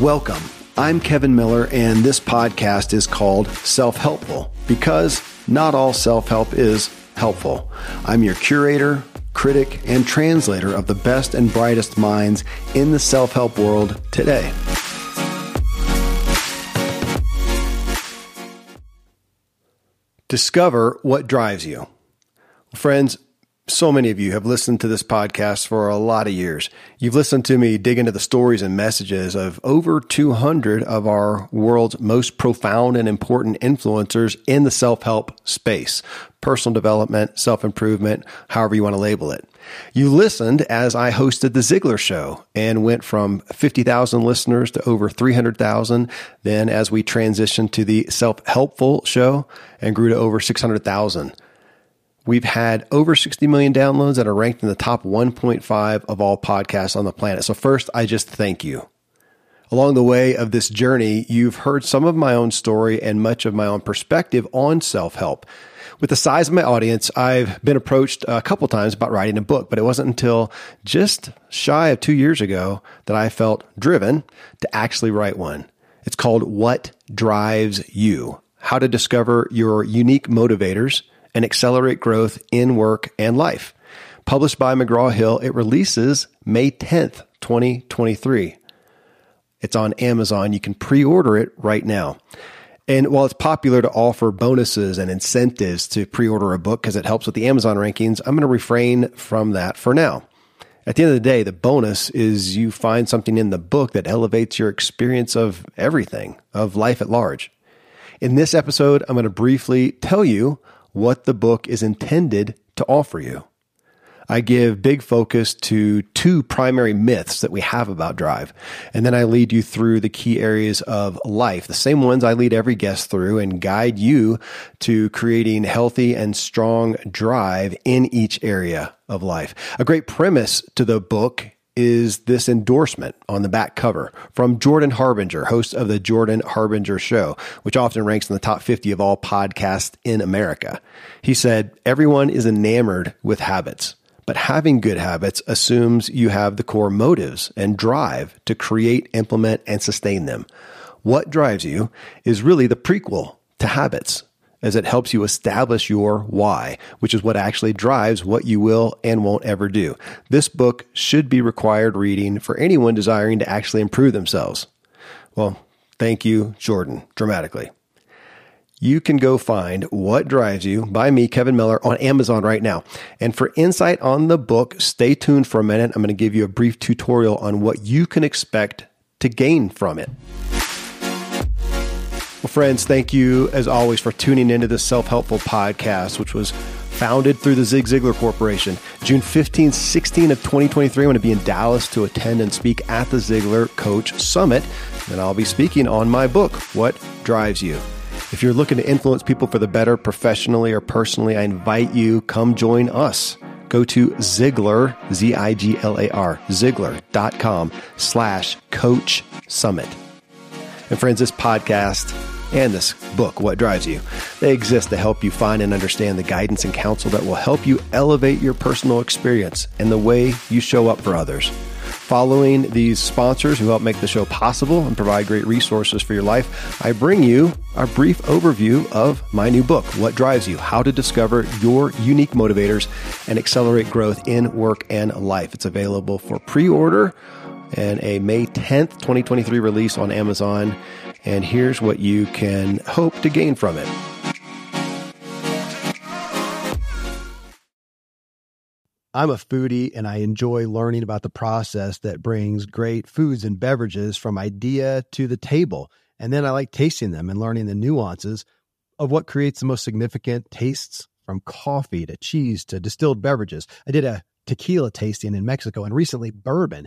Welcome. I'm Kevin Miller, and this podcast is called Self Helpful because not all self help is helpful. I'm your curator, critic, and translator of the best and brightest minds in the self help world today. Discover what drives you. Friends, so many of you have listened to this podcast for a lot of years. You've listened to me dig into the stories and messages of over 200 of our world's most profound and important influencers in the self help space, personal development, self improvement, however you want to label it. You listened as I hosted the Ziglar Show and went from 50,000 listeners to over 300,000. Then, as we transitioned to the Self Helpful Show and grew to over 600,000. We've had over 60 million downloads that are ranked in the top 1.5 of all podcasts on the planet. So, first, I just thank you. Along the way of this journey, you've heard some of my own story and much of my own perspective on self help. With the size of my audience, I've been approached a couple times about writing a book, but it wasn't until just shy of two years ago that I felt driven to actually write one. It's called What Drives You How to Discover Your Unique Motivators and accelerate growth in work and life. Published by McGraw Hill, it releases May 10th, 2023. It's on Amazon. You can pre order it right now. And while it's popular to offer bonuses and incentives to pre order a book because it helps with the Amazon rankings, I'm going to refrain from that for now. At the end of the day, the bonus is you find something in the book that elevates your experience of everything, of life at large. In this episode, I'm going to briefly tell you what the book is intended to offer you. I give big focus to two primary myths that we have about drive. And then I lead you through the key areas of life, the same ones I lead every guest through and guide you to creating healthy and strong drive in each area of life. A great premise to the book is this endorsement on the back cover from Jordan Harbinger, host of the Jordan Harbinger Show, which often ranks in the top 50 of all podcasts in America. He said, Everyone is enamored with habits, but having good habits assumes you have the core motives and drive to create, implement, and sustain them. What drives you is really the prequel to habits as it helps you establish your why, which is what actually drives what you will and won't ever do. This book should be required reading for anyone desiring to actually improve themselves. Well, thank you, Jordan, dramatically. You can go find What Drives You by me, Kevin Miller, on Amazon right now. And for insight on the book, stay tuned for a minute. I'm going to give you a brief tutorial on what you can expect to gain from it. Well, friends, thank you as always for tuning into this self helpful podcast, which was founded through the Zig Ziglar Corporation. June 15, 16 of 2023, I'm going to be in Dallas to attend and speak at the Ziglar Coach Summit. And I'll be speaking on my book, What Drives You. If you're looking to influence people for the better professionally or personally, I invite you, come join us. Go to Ziglar, Z-I-G-L-A-R, Ziglar.com slash coach summit. And friends, this podcast and this book, What Drives You, they exist to help you find and understand the guidance and counsel that will help you elevate your personal experience and the way you show up for others. Following these sponsors who help make the show possible and provide great resources for your life, I bring you a brief overview of my new book, What Drives You How to Discover Your Unique Motivators and Accelerate Growth in Work and Life. It's available for pre order and a May 10th, 2023 release on Amazon. And here's what you can hope to gain from it. I'm a foodie and I enjoy learning about the process that brings great foods and beverages from idea to the table. And then I like tasting them and learning the nuances of what creates the most significant tastes from coffee to cheese to distilled beverages. I did a tequila tasting in Mexico and recently bourbon.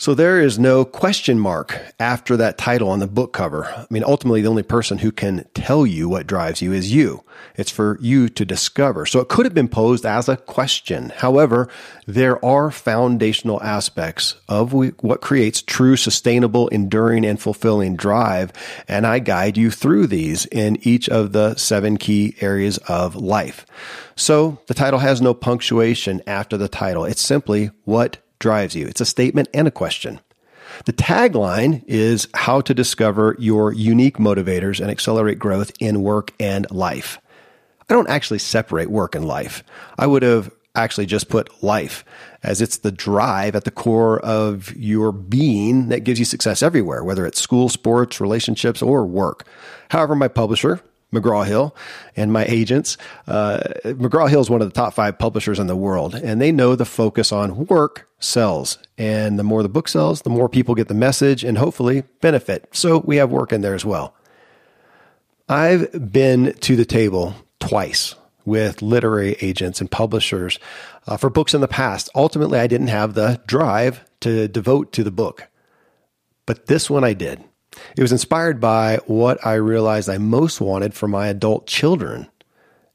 So there is no question mark after that title on the book cover. I mean, ultimately, the only person who can tell you what drives you is you. It's for you to discover. So it could have been posed as a question. However, there are foundational aspects of what creates true, sustainable, enduring, and fulfilling drive. And I guide you through these in each of the seven key areas of life. So the title has no punctuation after the title. It's simply what drives you. It's a statement and a question. The tagline is how to discover your unique motivators and accelerate growth in work and life. I don't actually separate work and life. I would have actually just put life as it's the drive at the core of your being that gives you success everywhere, whether it's school, sports, relationships, or work. However, my publisher, McGraw Hill and my agents. Uh, McGraw Hill is one of the top five publishers in the world, and they know the focus on work sells. And the more the book sells, the more people get the message and hopefully benefit. So we have work in there as well. I've been to the table twice with literary agents and publishers uh, for books in the past. Ultimately, I didn't have the drive to devote to the book, but this one I did. It was inspired by what I realized I most wanted for my adult children.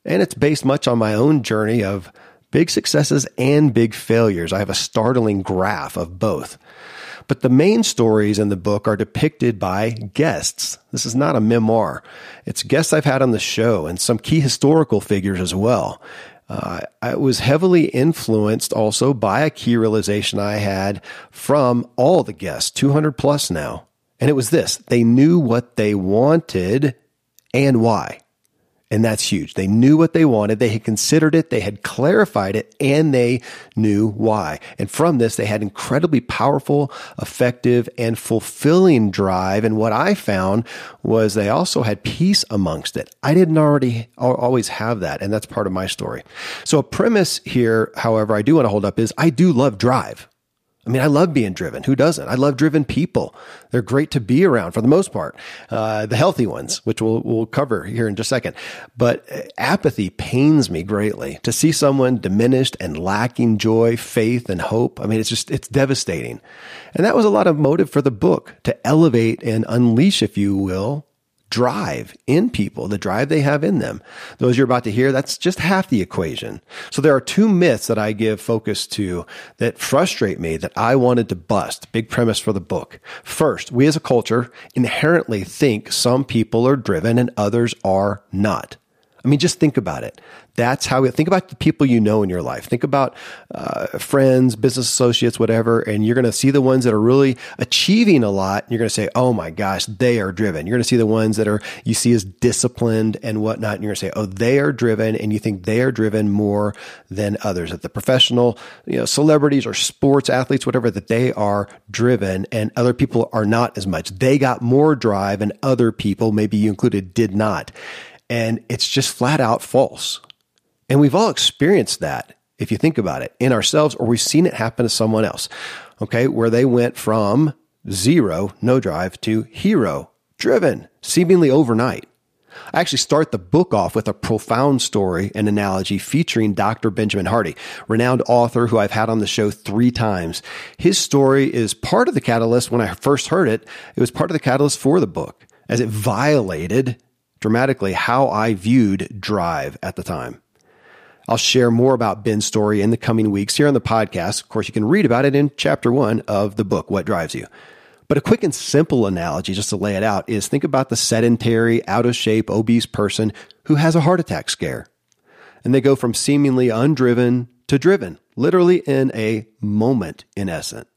And it's based much on my own journey of big successes and big failures. I have a startling graph of both. But the main stories in the book are depicted by guests. This is not a memoir. It's guests I've had on the show and some key historical figures as well. Uh, I was heavily influenced also by a key realization I had from all the guests, 200 plus now. And it was this they knew what they wanted and why. And that's huge. They knew what they wanted. They had considered it. They had clarified it and they knew why. And from this, they had incredibly powerful, effective, and fulfilling drive. And what I found was they also had peace amongst it. I didn't already always have that. And that's part of my story. So a premise here, however, I do want to hold up is I do love drive. I mean, I love being driven. Who doesn't? I love driven people. They're great to be around for the most part. Uh, the healthy ones, which we'll, we'll cover here in just a second. But uh, apathy pains me greatly to see someone diminished and lacking joy, faith, and hope. I mean, it's just, it's devastating. And that was a lot of motive for the book to elevate and unleash, if you will, drive in people, the drive they have in them. Those you're about to hear, that's just half the equation. So there are two myths that I give focus to that frustrate me that I wanted to bust. Big premise for the book. First, we as a culture inherently think some people are driven and others are not. I mean, just think about it. That's how we think about the people you know in your life. Think about uh, friends, business associates, whatever, and you're going to see the ones that are really achieving a lot. You're going to say, "Oh my gosh, they are driven." You're going to see the ones that are you see as disciplined and whatnot, and you're going to say, "Oh, they are driven," and you think they are driven more than others. That the professional, you know, celebrities or sports athletes, whatever, that they are driven, and other people are not as much. They got more drive, and other people, maybe you included, did not. And it's just flat out false. And we've all experienced that, if you think about it, in ourselves, or we've seen it happen to someone else, okay, where they went from zero, no drive, to hero, driven, seemingly overnight. I actually start the book off with a profound story and analogy featuring Dr. Benjamin Hardy, renowned author who I've had on the show three times. His story is part of the catalyst when I first heard it. It was part of the catalyst for the book as it violated dramatically how I viewed drive at the time. I'll share more about Ben's story in the coming weeks here on the podcast. Of course, you can read about it in chapter one of the book, What Drives You. But a quick and simple analogy, just to lay it out, is think about the sedentary, out of shape, obese person who has a heart attack scare. And they go from seemingly undriven to driven, literally in a moment, in essence.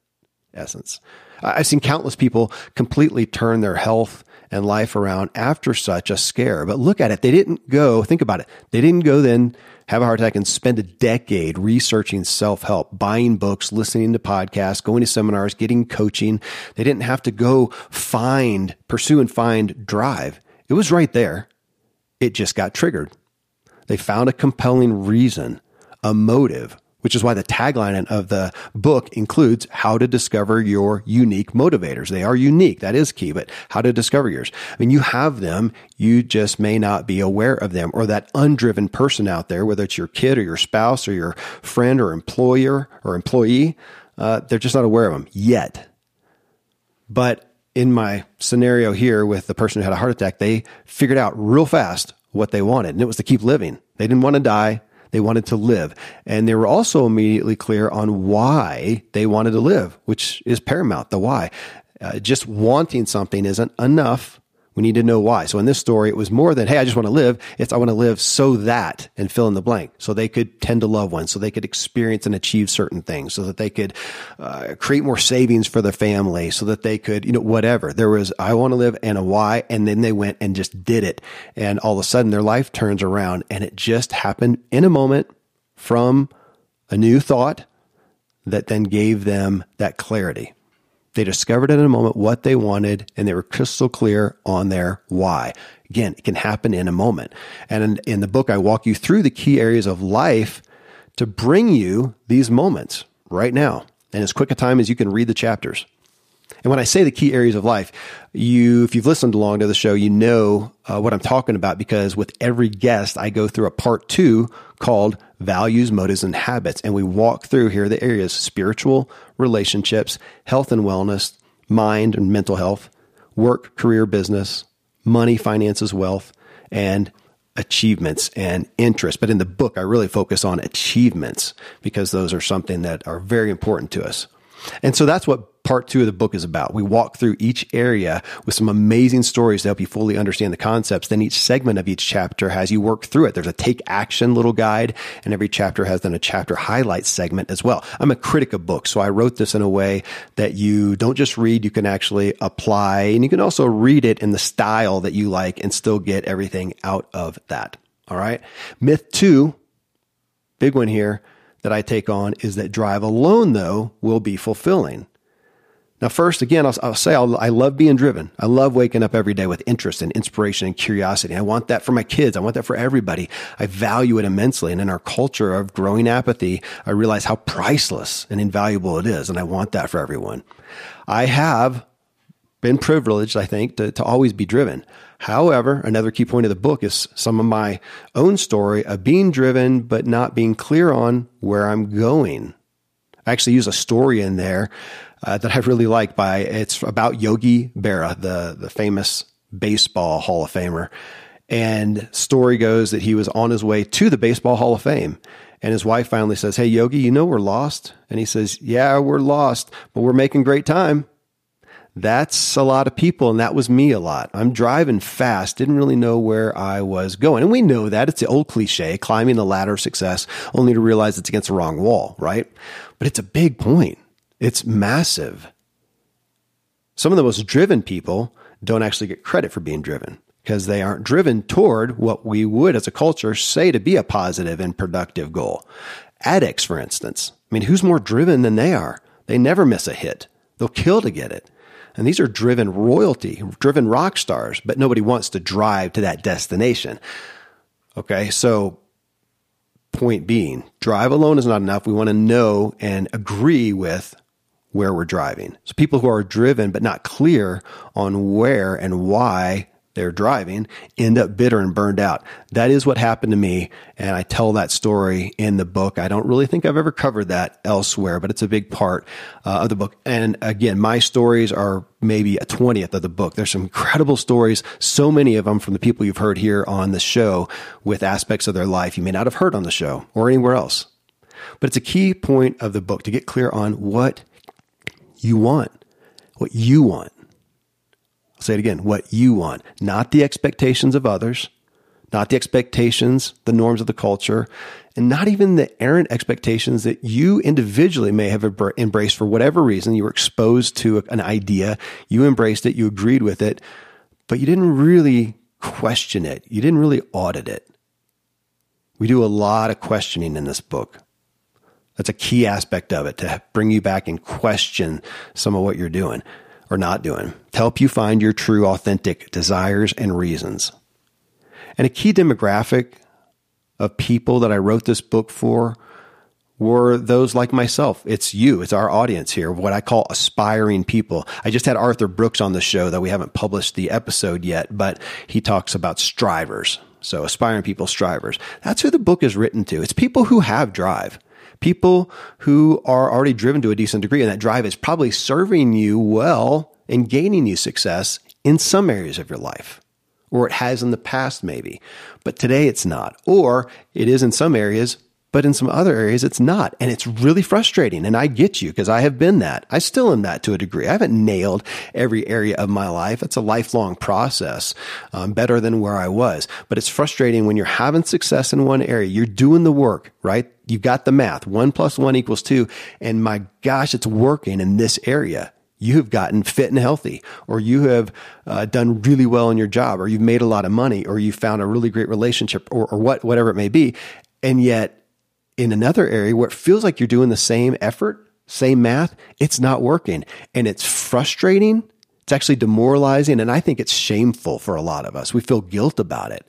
essence. I've seen countless people completely turn their health and life around after such a scare. But look at it. They didn't go, think about it. They didn't go then have a heart attack and spend a decade researching self help, buying books, listening to podcasts, going to seminars, getting coaching. They didn't have to go find, pursue and find drive. It was right there. It just got triggered. They found a compelling reason, a motive, which is why the tagline of the book includes how to discover your unique motivators. They are unique. That is key, but how to discover yours. I mean, you have them. You just may not be aware of them or that undriven person out there, whether it's your kid or your spouse or your friend or employer or employee. Uh, they're just not aware of them yet. But in my scenario here with the person who had a heart attack, they figured out real fast what they wanted, and it was to keep living. They didn't want to die. They wanted to live. And they were also immediately clear on why they wanted to live, which is paramount, the why. Uh, just wanting something isn't enough we need to know why. So in this story, it was more than, hey, I just want to live. It's, I want to live so that, and fill in the blank. So they could tend to loved ones, so they could experience and achieve certain things, so that they could uh, create more savings for their family, so that they could, you know, whatever. There was, I want to live and a why. And then they went and just did it. And all of a sudden their life turns around and it just happened in a moment from a new thought that then gave them that clarity. They discovered in a moment what they wanted and they were crystal clear on their why. Again, it can happen in a moment. And in, in the book, I walk you through the key areas of life to bring you these moments right now. And as quick a time as you can read the chapters. And when I say the key areas of life, you, if you've listened along to the show, you know uh, what I'm talking about because with every guest, I go through a part two called values, motives, and habits. And we walk through here the areas spiritual, relationships, health and wellness, mind and mental health, work, career, business, money, finances, wealth, and achievements and interests. But in the book, I really focus on achievements because those are something that are very important to us. And so that's what part two of the book is about. We walk through each area with some amazing stories to help you fully understand the concepts. Then each segment of each chapter has you work through it. There's a take action little guide, and every chapter has then a chapter highlight segment as well. I'm a critic of books, so I wrote this in a way that you don't just read, you can actually apply, and you can also read it in the style that you like and still get everything out of that. All right. Myth two, big one here that I take on is that drive alone, though, will be fulfilling. Now, first, again, I'll, I'll say I'll, i love being driven. I love waking up every day with interest and inspiration and curiosity. I want that for my kids. I want that for everybody. I value it immensely. And in our culture of growing apathy, I realize how priceless and invaluable it is. And I want that for everyone. I have been privileged, I think, to, to always be driven. However, another key point of the book is some of my own story of being driven, but not being clear on where I'm going. I actually use a story in there uh, that I really like by it's about Yogi Berra, the the famous baseball Hall of Famer. And story goes that he was on his way to the Baseball Hall of Fame. And his wife finally says, Hey, Yogi, you know we're lost? And he says, Yeah, we're lost, but we're making great time. That's a lot of people, and that was me a lot. I'm driving fast, didn't really know where I was going. And we know that. It's the old cliche, climbing the ladder of success, only to realize it's against the wrong wall, right? But it's a big point. It's massive. Some of the most driven people don't actually get credit for being driven because they aren't driven toward what we would as a culture say to be a positive and productive goal. Addicts, for instance. I mean, who's more driven than they are? They never miss a hit. They'll kill to get it. And these are driven royalty, driven rock stars, but nobody wants to drive to that destination. Okay. So point being, drive alone is not enough. We want to know and agree with where we're driving. So people who are driven but not clear on where and why they're driving end up bitter and burned out. That is what happened to me. And I tell that story in the book. I don't really think I've ever covered that elsewhere, but it's a big part uh, of the book. And again, my stories are maybe a 20th of the book. There's some incredible stories, so many of them from the people you've heard here on the show with aspects of their life you may not have heard on the show or anywhere else. But it's a key point of the book to get clear on what you want, what you want. I'll say it again, what you want, not the expectations of others, not the expectations, the norms of the culture, and not even the errant expectations that you individually may have embraced for whatever reason. You were exposed to an idea, you embraced it, you agreed with it, but you didn't really question it. You didn't really audit it. We do a lot of questioning in this book. That's a key aspect of it to bring you back and question some of what you're doing or not doing to help you find your true, authentic desires and reasons. And a key demographic of people that I wrote this book for were those like myself. It's you. It's our audience here, what I call aspiring people. I just had Arthur Brooks on the show that we haven't published the episode yet, but he talks about strivers. So aspiring people, strivers. That's who the book is written to. It's people who have drive. People who are already driven to a decent degree, and that drive is probably serving you well and gaining you success in some areas of your life. Or it has in the past, maybe. But today it's not. Or it is in some areas, but in some other areas it's not. And it's really frustrating. And I get you because I have been that. I still am that to a degree. I haven't nailed every area of my life. It's a lifelong process, um, better than where I was. But it's frustrating when you're having success in one area. You're doing the work, right? You've got the math. One plus one equals two. And my gosh, it's working in this area you have gotten fit and healthy, or you have uh, done really well in your job, or you've made a lot of money, or you found a really great relationship, or, or what, whatever it may be. And yet in another area where it feels like you're doing the same effort, same math, it's not working. And it's frustrating. It's actually demoralizing. And I think it's shameful for a lot of us. We feel guilt about it.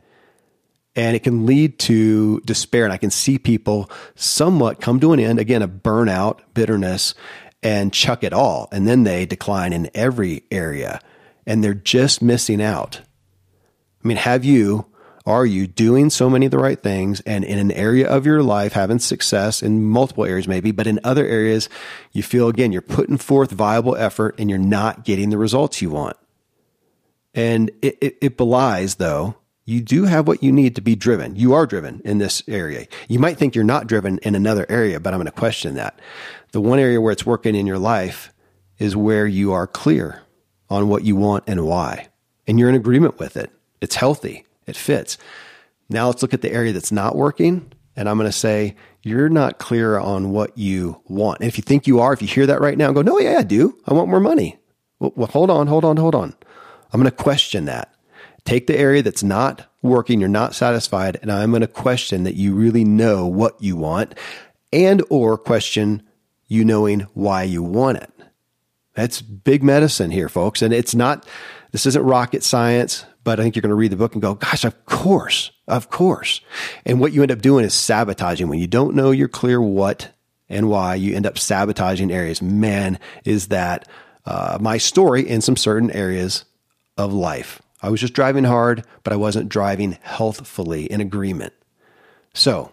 And it can lead to despair. And I can see people somewhat come to an end, again, a burnout, bitterness, and chuck it all. And then they decline in every area and they're just missing out. I mean, have you are you doing so many of the right things and in an area of your life having success in multiple areas, maybe, but in other areas, you feel again, you're putting forth viable effort and you're not getting the results you want. And it, it, it belies, though, you do have what you need to be driven. You are driven in this area. You might think you're not driven in another area, but I'm going to question that. The one area where it's working in your life is where you are clear on what you want and why, and you're in agreement with it. It's healthy. It fits. Now let's look at the area that's not working. And I'm going to say, you're not clear on what you want. And if you think you are, if you hear that right now go, no, yeah, I do. I want more money. Well, well hold on, hold on, hold on. I'm going to question that. Take the area that's not working, you're not satisfied, and I'm going to question that you really know what you want and or question you knowing why you want it. That's big medicine here, folks. And it's not, this isn't rocket science but I think you're going to read the book and go, gosh, of course, of course. And what you end up doing is sabotaging. When you don't know you're clear what and why, you end up sabotaging areas. Man, is that uh, my story in some certain areas of life. I was just driving hard, but I wasn't driving healthfully in agreement. So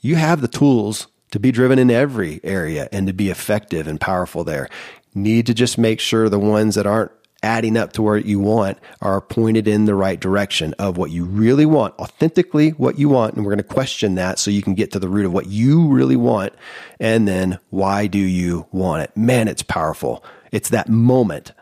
you have the tools to be driven in every area and to be effective and powerful there. Need to just make sure the ones that aren't adding up to where you want are pointed in the right direction of what you really want, authentically what you want. And we're going to question that so you can get to the root of what you really want. And then why do you want it? Man, it's powerful. It's that moment.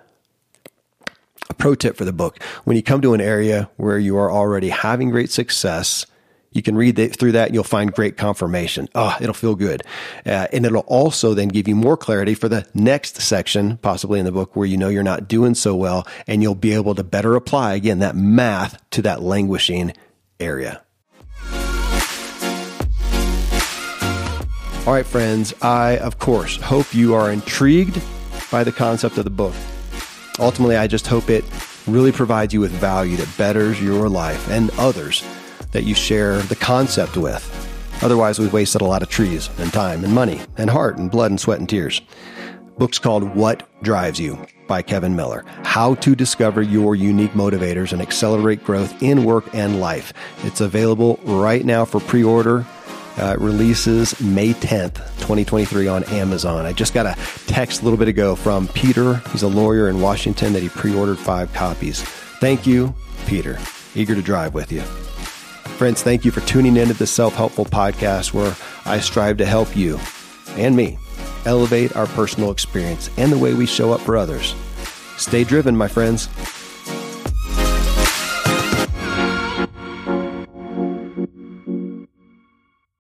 A pro tip for the book when you come to an area where you are already having great success, you can read the, through that and you'll find great confirmation. Oh, it'll feel good. Uh, and it'll also then give you more clarity for the next section, possibly in the book where you know you're not doing so well and you'll be able to better apply again that math to that languishing area. All right, friends, I, of course, hope you are intrigued by the concept of the book. Ultimately, I just hope it really provides you with value that betters your life and others that you share the concept with. Otherwise, we've wasted a lot of trees and time and money and heart and blood and sweat and tears. Book's called What Drives You by Kevin Miller. How to discover your unique motivators and accelerate growth in work and life. It's available right now for pre order. Uh, releases May 10th, 2023 on Amazon. I just got a text a little bit ago from Peter. He's a lawyer in Washington that he pre ordered five copies. Thank you, Peter. Eager to drive with you. Friends, thank you for tuning in to this self helpful podcast where I strive to help you and me elevate our personal experience and the way we show up for others. Stay driven, my friends.